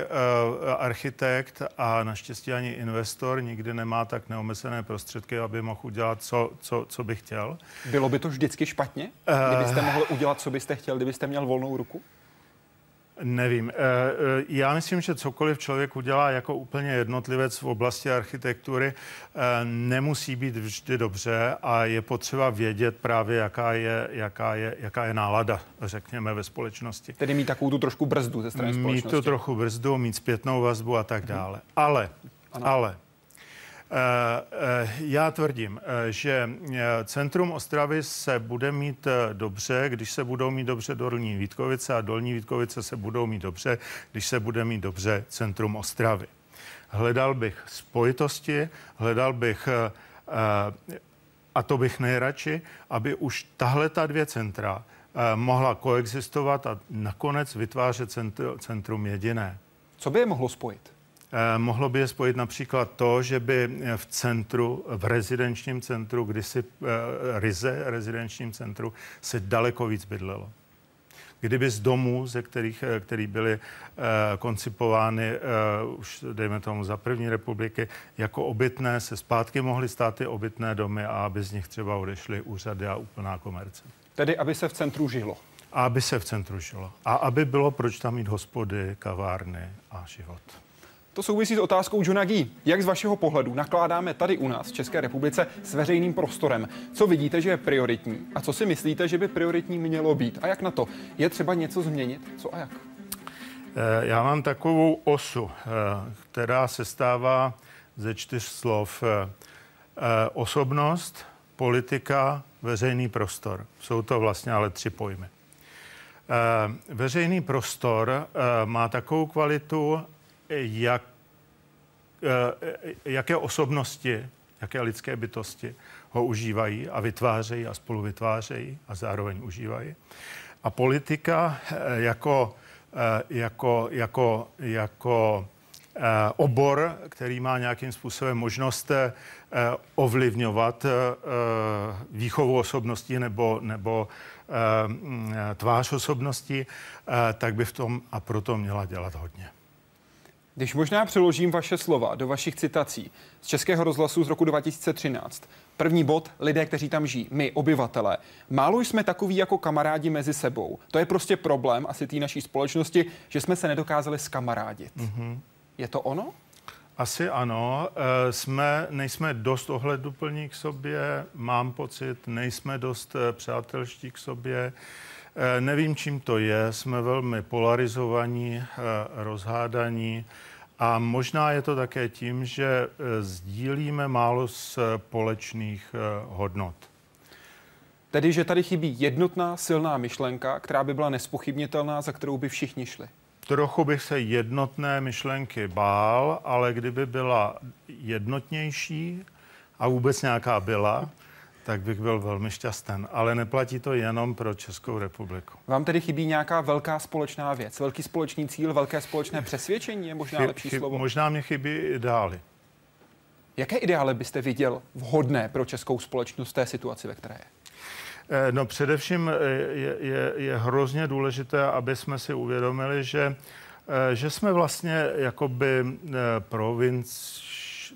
architekt a naštěstí ani investor nikdy nemá tak neomezené prostředky, aby mohl udělat, co, co, co by chtěl. Bylo by to vždycky špatně, kdybyste mohl udělat, co byste chtěl, kdybyste měl volnou ruku? Nevím. Eh, eh, já myslím, že cokoliv člověk udělá jako úplně jednotlivec v oblasti architektury, eh, nemusí být vždy dobře a je potřeba vědět právě, jaká je, jaká je, jaká je nálada, řekněme, ve společnosti. Tedy mít takovou tu trošku brzdu ze strany společnosti. Mít tu trochu brzdu, mít zpětnou vazbu a tak dále. Hmm. Ale, ano. ale já tvrdím, eh, že centrum Ostravy se bude mít dobře, když se budou mít dobře Dolní Vítkovice a Dolní Vítkovice se budou mít dobře, když se bude mít dobře centrum Ostravy. Hledal bych spojitosti, hledal bych, a to bych nejradši, aby už tahle ta dvě centra mohla koexistovat a nakonec vytvářet centrum jediné. Co by je mohlo spojit? Eh, mohlo by je spojit například to, že by v centru, v rezidenčním centru, kdysi eh, ryze rezidenčním centru, se daleko víc bydlelo. Kdyby z domů, ze kterých, eh, který byly koncipovány už, dejme tomu, za první republiky, jako obytné, se zpátky mohly stát ty obytné domy a aby z nich třeba odešly úřady a úplná komerce. Tedy, aby se v centru žilo. A aby se v centru žilo. A aby bylo, proč tam mít hospody, kavárny a život. To souvisí s otázkou Johna Gee. Jak z vašeho pohledu nakládáme tady u nás v České republice s veřejným prostorem? Co vidíte, že je prioritní? A co si myslíte, že by prioritní mělo být? A jak na to? Je třeba něco změnit? Co a jak? Eh, já mám takovou osu, eh, která se stává ze čtyř slov. Eh, osobnost, politika, veřejný prostor. Jsou to vlastně ale tři pojmy. Veřejný prostor má takovou kvalitu, jak, eh, jaké osobnosti, jaké lidské bytosti ho užívají a vytvářejí a spolu vytvářejí a zároveň užívají. A politika eh, jako, eh, jako, jako, jako obor, který má nějakým způsobem možnost ovlivňovat výchovu osobností nebo, nebo tvář osobnosti, tak by v tom a proto měla dělat hodně. Když možná přeložím vaše slova do vašich citací z Českého rozhlasu z roku 2013, první bod, lidé, kteří tam žijí, my, obyvatelé, málo jsme takový jako kamarádi mezi sebou. To je prostě problém asi té naší společnosti, že jsme se nedokázali skamarádit. Mm-hmm. Je to ono? Asi ano. E, jsme, nejsme dost ohleduplní k sobě, mám pocit, nejsme dost e, přátelští k sobě. E, nevím, čím to je. Jsme velmi polarizovaní, rozhádaní. A možná je to také tím, že e, sdílíme málo společných e, hodnot. Tedy, že tady chybí jednotná silná myšlenka, která by byla nespochybnitelná, za kterou by všichni šli. Trochu bych se jednotné myšlenky bál, ale kdyby byla jednotnější a vůbec nějaká byla, tak bych byl velmi šťastný. Ale neplatí to jenom pro Českou republiku. Vám tedy chybí nějaká velká společná věc, velký společný cíl, velké společné přesvědčení je možná Chy, lepší chyb, slovo? Možná mě chybí ideály. Jaké ideály byste viděl vhodné pro českou společnost v té situaci, ve které je? Eh, no především eh, je, je, je hrozně důležité, aby jsme si uvědomili, že, eh, že jsme vlastně jakoby provinc,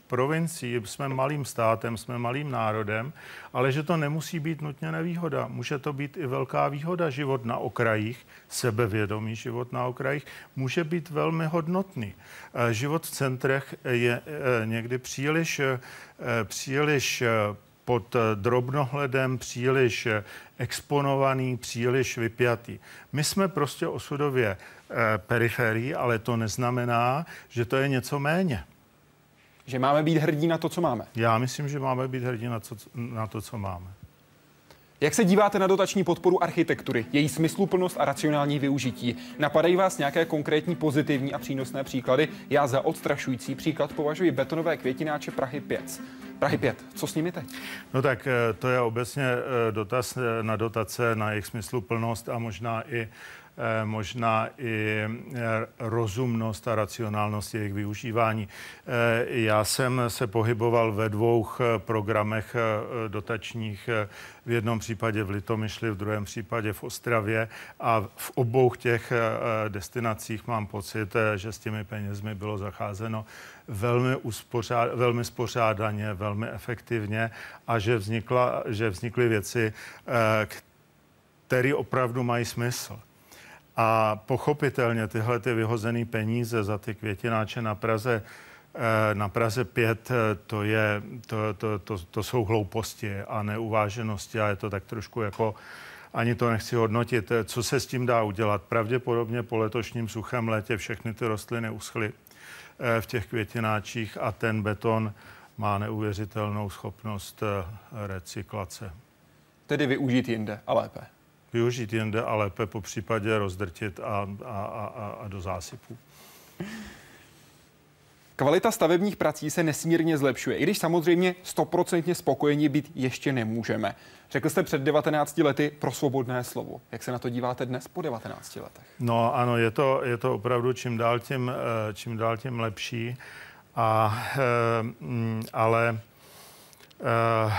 provincií, jsme malým státem, jsme malým národem, ale že to nemusí být nutně nevýhoda. Může to být i velká výhoda. Život na okrajích, sebevědomý život na okrajích, může být velmi hodnotný. Eh, život v centrech je eh, někdy příliš, eh, příliš pod drobnohledem, příliš exponovaný, příliš vypjatý. My jsme prostě osudově periferii, ale to neznamená, že to je něco méně. Že máme být hrdí na to, co máme. Já myslím, že máme být hrdí na, co, na to, co máme. Jak se díváte na dotační podporu architektury, její smysluplnost a racionální využití? Napadají vás nějaké konkrétní pozitivní a přínosné příklady? Já za odstrašující příklad považuji betonové květináče Prahy 5. Prahy 5, co s nimi teď? No tak eh, to je obecně eh, dotaz eh, na dotace, na jejich smysluplnost a možná i možná i eh, rozumnost a racionálnost jejich využívání. Eh, já jsem se pohyboval ve dvou programech dotačních, v jednom případě v Litomyšli, v druhém případě v Ostravě a v obou těch destinacích mám pocit, že s těmi penězmi bylo zacházeno velmi, uspořád, velmi spořádaně, velmi efektivně a že, vznikla, že vznikly věci, které opravdu mají smysl. A pochopitelně tyhle ty vyhozené peníze za ty květináče na Praze eh, na Praze 5 eh, to, je, to, to, to, to jsou hlouposti a neuváženosti a je to tak trošku jako ani to nechci hodnotit. Co se s tím dá udělat? Pravděpodobně po letošním suchém létě všechny ty rostliny uschly eh, v těch květináčích a ten beton má neuvěřitelnou schopnost recyklace. Tedy využít jinde a lépe využít jinde a lépe po případě rozdrtit a, a, a, a do zásypů. Kvalita stavebních prací se nesmírně zlepšuje, i když samozřejmě stoprocentně spokojení být ještě nemůžeme. Řekl jste před 19 lety pro svobodné slovo. Jak se na to díváte dnes po 19 letech? No ano, je to, je to opravdu čím dál tím, eh, čím dál tím lepší. A, eh, ale eh, Eh,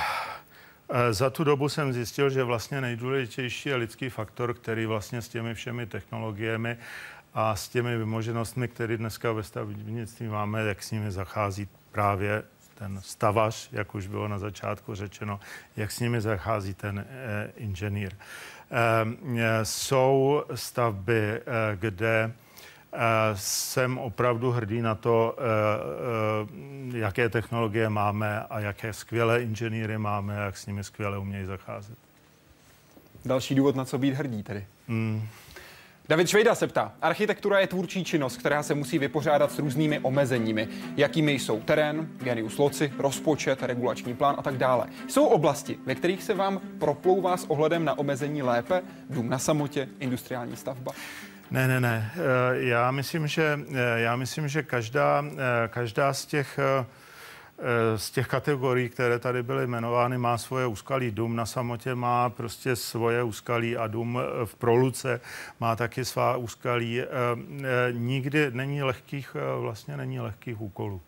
za tu dobu jsem zjistil, že vlastně nejdůležitější je lidský faktor, který vlastně s těmi všemi technologiemi a s těmi vymoženostmi, které dneska ve stavebnictví máme, jak s nimi zachází právě ten stavař, jak už bylo na začátku řečeno, jak s nimi zachází ten eh, inženýr. Eh, jsou stavby, eh, kde jsem opravdu hrdý na to, eh, eh, jaké technologie máme a jaké skvělé inženýry máme, jak s nimi skvěle umějí zacházet. Další důvod, na co být hrdý tedy. Hmm. David Švejda se ptá, architektura je tvůrčí činnost, která se musí vypořádat s různými omezeními, jakými jsou terén, genius loci, rozpočet, regulační plán a tak dále. Jsou oblasti, ve kterých se vám proplouvá s ohledem na omezení lépe, dům na samotě, industriální stavba? Ne, ne, ne. Eh, já myslím, že, eh, já myslím, že každá, eh, každá z těch z těch kategorií, které tady byly jmenovány, má svoje úskalí. Dům na samotě má prostě svoje úskalí a dům v Proluce má taky svá úskalí. Nikdy není lehkých, vlastně není lehkých úkolů.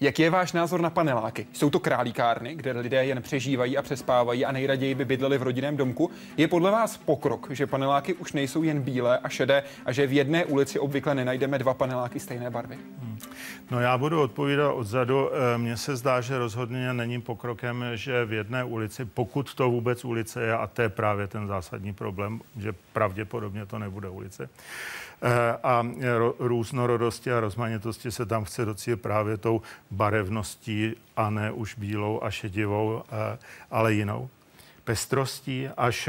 Jaký je váš názor na paneláky? Jsou to králíkárny, kde lidé jen přežívají a přespávají a nejraději by bydleli v rodinném domku? Je podle vás pokrok, že paneláky už nejsou jen bílé a šedé a že v jedné ulici obvykle nenajdeme dva paneláky stejné barvy? Hmm. No já budu odpovídat odzadu. Eh, mně se zdá, že rozhodně není pokrokem, že v jedné ulici, pokud to vůbec ulice je, a to je právě ten zásadní problém, že pravděpodobně to nebude ulice, a různorodosti a rozmanitosti se tam chce docílit právě tou barevností a ne už bílou a šedivou, eh, ale jinou. Pestrostí až,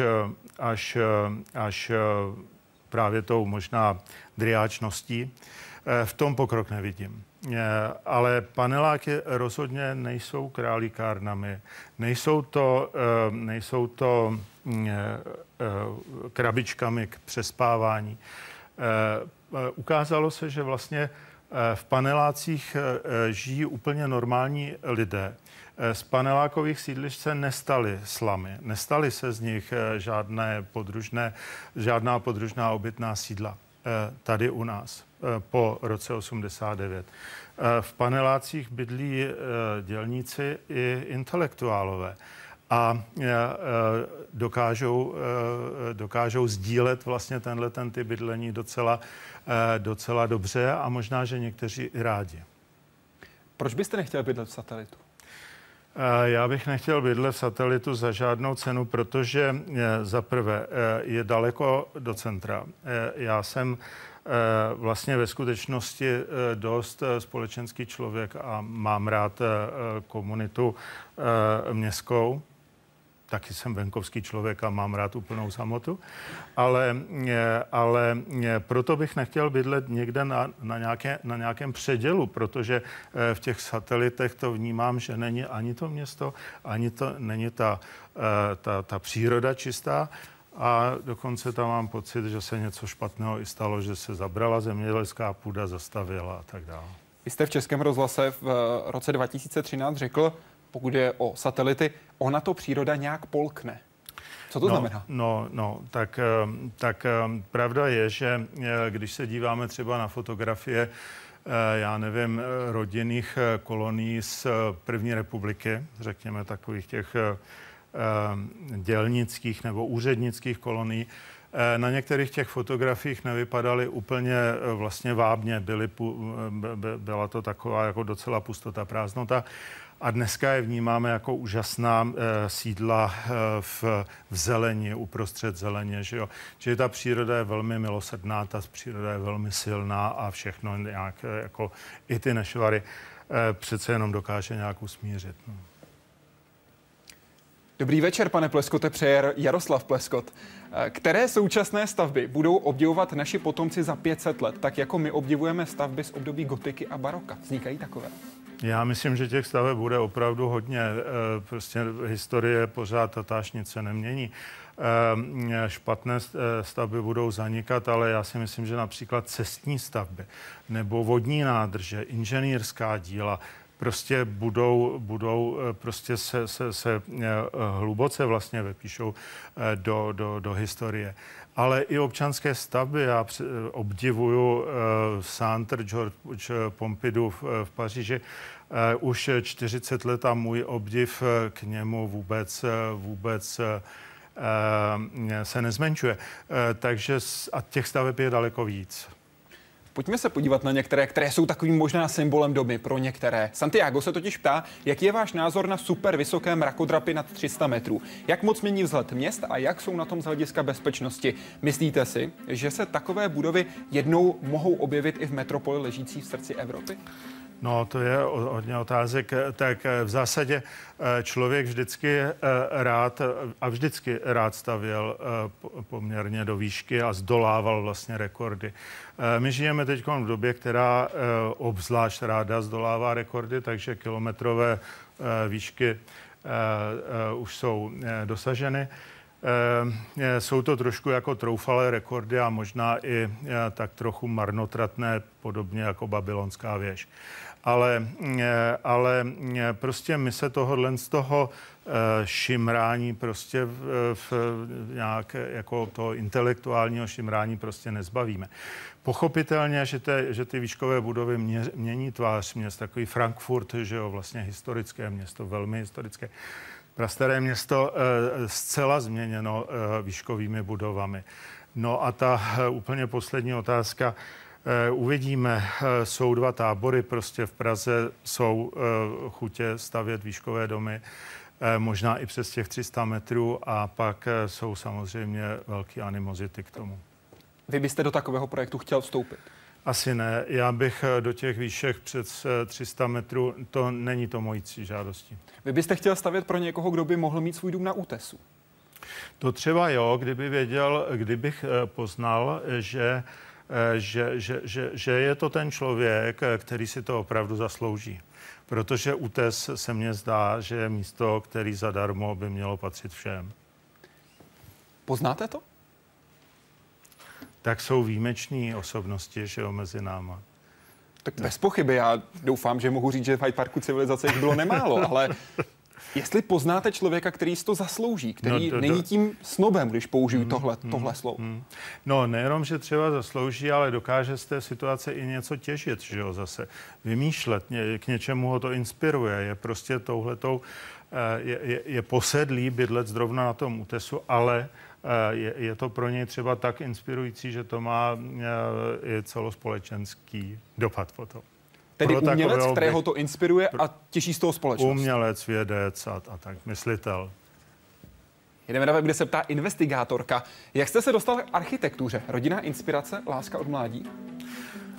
až, až právě tou možná driáčností. Eh, v tom pokrok nevidím. Ale paneláky rozhodně nejsou králíkárnami. Nejsou to, nejsou to mm, krabičkami k přespávání. Eh, eh, ukázalo se, že vlastně eh, v panelácích žijí úplně normální lidé. Z panelákových sídlišť se nestaly slamy, nestaly se z nich žádné podružné, žádná podružná obytná sídla tady u nás po roce 89. V panelácích bydlí dělníci i intelektuálové a e, e, dokážou, e, dokážou sdílet vlastně tenhle ten typ bydlení docela, docela dobře a možná, že někteří i rádi. Proč byste nechtěl bydlet v satelitu? Já bych nechtěl bydlet v satelitu za žádnou cenu, protože za prvé je daleko do centra. Já jsem vlastně ve skutečnosti dost společenský člověk a mám rád komunitu městskou taky jsem venkovský člověk a mám rád úplnou samotu, ale, eh, ale eh, proto bych nechtěl bydlet někde na, na, nějaké, na nějakém předělu, protože eh, v těch satelitech to vnímám, že není ani to město, ani to není ta, ta, ta příroda čistá, a dokonce tam mám pocit, že se něco špatného i stalo, že se zabrala zemědělská půda, zastavila a tak dále. Vy jste v Českém rozhlase v roce 2013 řekl, pokud je o satelity, ona to příroda nějak polkne. Co to no, znamená? No, no tak, tak pravda je, že když se díváme třeba na fotografie, já nevím, rodinných kolonií z první republiky, řekněme takových těch dělnických nebo úřednických kolonií, Eh, na některých těch fotografiích nevypadaly úplně eh, vlastně vábně, byly, eh, byla to taková jako docela pustota, prázdnota. A dneska je vnímáme jako úžasná e, sídla e, v, v zelení, uprostřed zeleně. Že jo? Čili ta příroda je velmi milosrdná, ta příroda je velmi silná a všechno nějak, jako i ty nešvary e, přece jenom dokáže nějak usmířit. No. Dobrý večer, pane Pleskote, přeje Jaroslav Pleskot. Eh, které současné stavby budou obdivovat naši potomci za 500 let, tak jako my obdivujeme stavby z období gotiky a baroka? Vznikají takové? Já myslím, že těch staveb bude opravdu hodně. Eh, prostě historie pořád tatášnice nemění. Eh, špatné stavby budou zanikat, ale já si myslím, že například cestní stavby nebo vodní nádrže, inženýrská díla, prostě budou, budou eh, prostě se, se, se eh, hluboce vlastně vypíšou eh, do, do, do historie. Ale i občanské stavby, já obdivuju Centre George Pompidou v, v Paříži, už 40 let a můj obdiv k němu vůbec, vůbec se nezmenšuje. Takže a těch staveb je daleko víc. Pojďme se podívat na některé, které jsou takovým možná symbolem doby pro některé. Santiago se totiž ptá, jaký je váš názor na super vysoké mrakodrapy nad 300 metrů. Jak moc mění vzhled měst a jak jsou na tom z hlediska bezpečnosti? Myslíte si, že se takové budovy jednou mohou objevit i v metropoli ležící v srdci Evropy? No, to je hodně otázek. Tak eh, v zásadě eh, člověk vždycky eh, rád a vždycky rád stavěl poměrně do výšky a zdolával vlastně rekordy. My žijeme teď v době, která obzvlášť ráda zdolává rekordy, takže kilometrové výšky už jsou dosaženy. Jsou to trošku jako troufalé rekordy a možná i tak trochu marnotratné, podobně jako babylonská věž ale, eh, ale eh, prostě my se tohohle z toho eh, šimrání prostě v, v nějak jako to intelektuálního šimrání prostě nezbavíme. Pochopitelně, že, te, že ty výškové budovy mě, mění tvář měst, takový Frankfurt, že jo, vlastně historické město, velmi historické. Prastaré město zcela změněno výškovými budovami. No a ta úplně poslední otázka, Eh, uvidíme, eh, jsou dva tábory, prostě v Praze jsou eh, chutě stavět výškové domy, možná i přes těch 300 metrů a pak jsou samozřejmě velké animozity k tomu. Vy byste do takového projektu chtěl vstoupit? Asi ne. Já bych do těch výšek před 300 metrů, to není to mojí žádostí. Vy byste chtěl stavět pro někoho, kdo by mohl mít svůj dům na útesu? To třeba jo, kdyby věděl, kdybych poznal, že Eh, že, že, že, že je to ten člověk, eh, který si to opravdu zaslouží. Protože útes se mně zdá, že je místo, který zadarmo by mělo patřit všem. Poznáte to? Tak jsou výjimeční osobnosti, že jo, mezi náma. Tak bez pochyby, já doufám, že mohu říct, že v Hyde Parku civilizace jich bylo nemálo, ale Jestli poznáte člověka, který si to zaslouží, který no, do, není tím snobem, když použiju mm, tohle, mm, tohle slovo. Mm. No, nejenom, že třeba zaslouží, ale dokáže z té situace i něco těžit, že jo, zase vymýšlet, k něčemu ho to inspiruje, je prostě touhletou, eh, je, je, je posedlý bydlet zrovna na tom útesu, ale je, je to pro něj třeba tak inspirující, že to má eh, i celospolečenský dopad potom. Tedy pro umělec, kterého to inspiruje a těší z toho společnost. Umělec, vědec a, a tak, myslitel. Jdeme na web, kde se ptá investigátorka. Jak jste se dostal k architektuře? Rodinná inspirace, láska od mládí?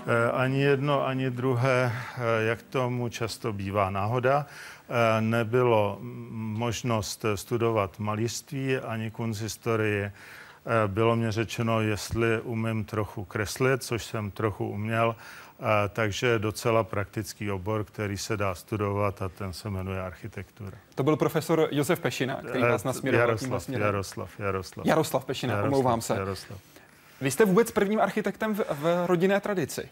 Eh, ani jedno, ani druhé, eh, jak tomu často bývá náhoda. Eh, nebylo možnost studovat malířství ani kunsthistorii. Bylo mě řečeno, jestli umím trochu kreslit, což jsem trochu uměl, takže docela praktický obor, který se dá studovat a ten se jmenuje architektura. To byl profesor Josef Pešina, který vás nasměroval Jaroslav, Jaroslav, Jaroslav. Jaroslav Pešina, Jaroslav, omlouvám se. Jaroslav. Vy jste vůbec prvním architektem v, v rodinné tradici.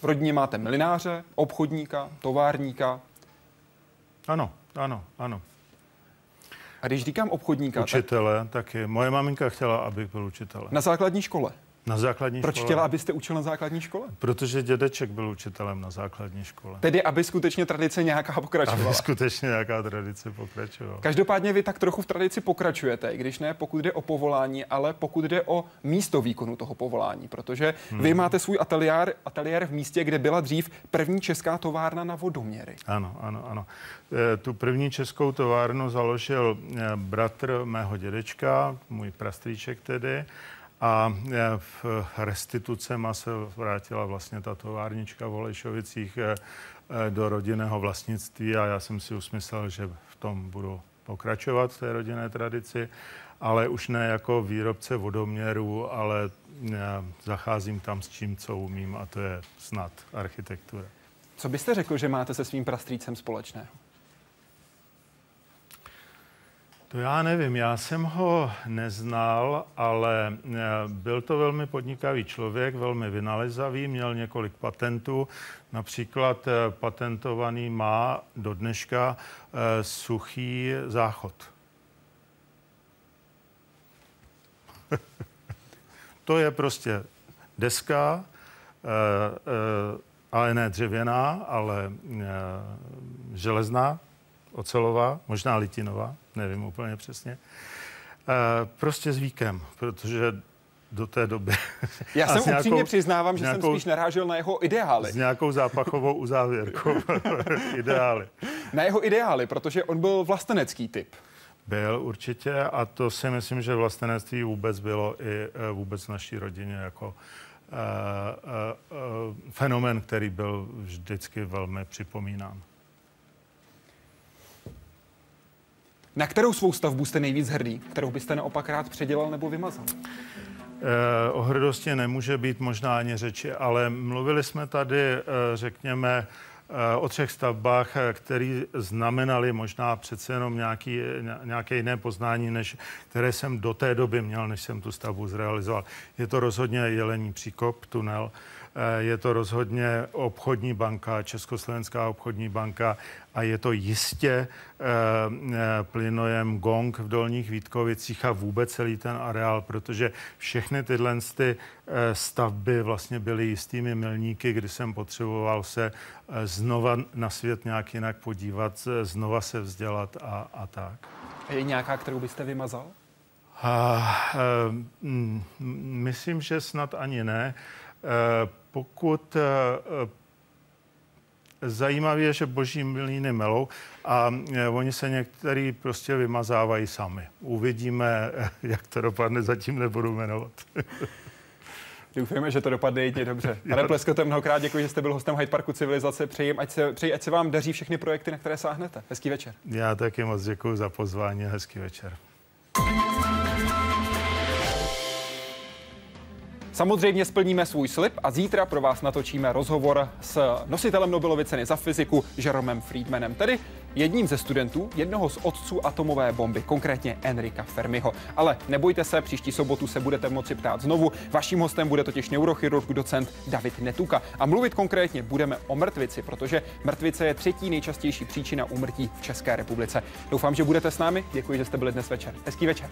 V rodině máte milináře, obchodníka, továrníka. Ano, ano, ano. A když říkám obchodníka, Učitele tak... taky. Moje maminka chtěla, abych byl učitel. Na základní škole? Na základní Proč škole. chtěla, abyste učil na základní škole? Protože dědeček byl učitelem na základní škole. Tedy, aby skutečně tradice nějaká pokračovala. Aby skutečně nějaká tradice pokračovala. Každopádně vy tak trochu v tradici pokračujete, když ne pokud jde o povolání, ale pokud jde o místo výkonu toho povolání, protože hmm. vy máte svůj ateliér, ateliér v místě, kde byla dřív první česká továrna na vodoměry. Ano, ano, ano. E, tu první českou továrnu založil e, bratr mého dědečka, můj prastrýček tedy, a e, v restitucema se vrátila vlastně ta továrnička v Olešovicích e, e, do rodinného vlastnictví a já jsem si usmyslel, že v tom budu pokračovat v té rodinné tradici, ale už ne jako výrobce vodoměrů, ale zacházím tam s čím, co umím a to je snad architektura. Co byste řekl, že máte se svým prastrýcem společného? To já nevím, já jsem ho neznal, ale eh, byl to velmi podnikavý člověk, velmi vynalezavý, měl několik patentů. Například eh, patentovaný má do dneška eh, suchý záchod. to je prostě deska, ale ne dřevěná, ale železná, ocelová, možná litinová nevím úplně přesně. E, prostě zvykem, protože do té doby. Já jsem nějakou, upřímně přiznávám, že nějakou, jsem spíš narážel na jeho ideály. S nějakou zápachovou uzávěrkou. ideály. Na jeho ideály, protože on byl vlastenecký typ. Byl určitě a to si myslím, že vlastenectví vůbec bylo i e, vůbec v naší rodině jako uh, uh, uh, fenomen, který byl vždycky velmi připomínán. Na kterou svou stavbu jste nejvíc hrdý? Kterou byste naopak rád předělal nebo vymazal? Eh, o hrdosti nemůže být možná ani řeči, ale mluvili jsme tady, eh, řekněme, eh, o třech stavbách, které znamenaly možná přece jenom nějaký, nějaké jiné poznání, než které jsem do té doby měl, než jsem tu stavbu zrealizoval. Je to rozhodně Jelení příkop, tunel, Eh, je to rozhodně obchodní banka, Československá obchodní banka a je to jistě eh, eh, plynojem Gong v Dolních Vítkovicích a vůbec celý ten areál, protože všechny tyhle ty stavby vlastně byly jistými milníky, kdy jsem potřeboval se znova na svět nějak jinak podívat, znova se vzdělat a, a tak. Je nějaká, kterou byste vymazal? A, uh, myslím, že snad ani ne. Uh, pokud eh, eh, zajímavé je, že boží milíny melou a eh, oni se některý prostě vymazávají sami. Uvidíme, jak to dopadne, zatím nebudu jmenovat. Doufujeme, že to dopadne jedině dobře. Pane Pleskote, mnohokrát děkuji, že jste byl hostem Hyde Parku Civilizace. Přeji, ať se, přeji, ať se vám daří všechny projekty, na které sáhnete. Hezký večer. Já taky moc děkuji za pozvání hezký večer. Samozřejmě splníme svůj slib a zítra pro vás natočíme rozhovor s nositelem Nobelovy ceny za fyziku Jeromem Friedmanem, tedy jedním ze studentů jednoho z otců atomové bomby, konkrétně Enrika Fermiho. Ale nebojte se, příští sobotu se budete moci ptát znovu. Vaším hostem bude totiž neurochirurg docent David Netuka. A mluvit konkrétně budeme o mrtvici, protože mrtvice je třetí nejčastější příčina úmrtí v České republice. Doufám, že budete s námi. Děkuji, že jste byli dnes večer. Hezký večer.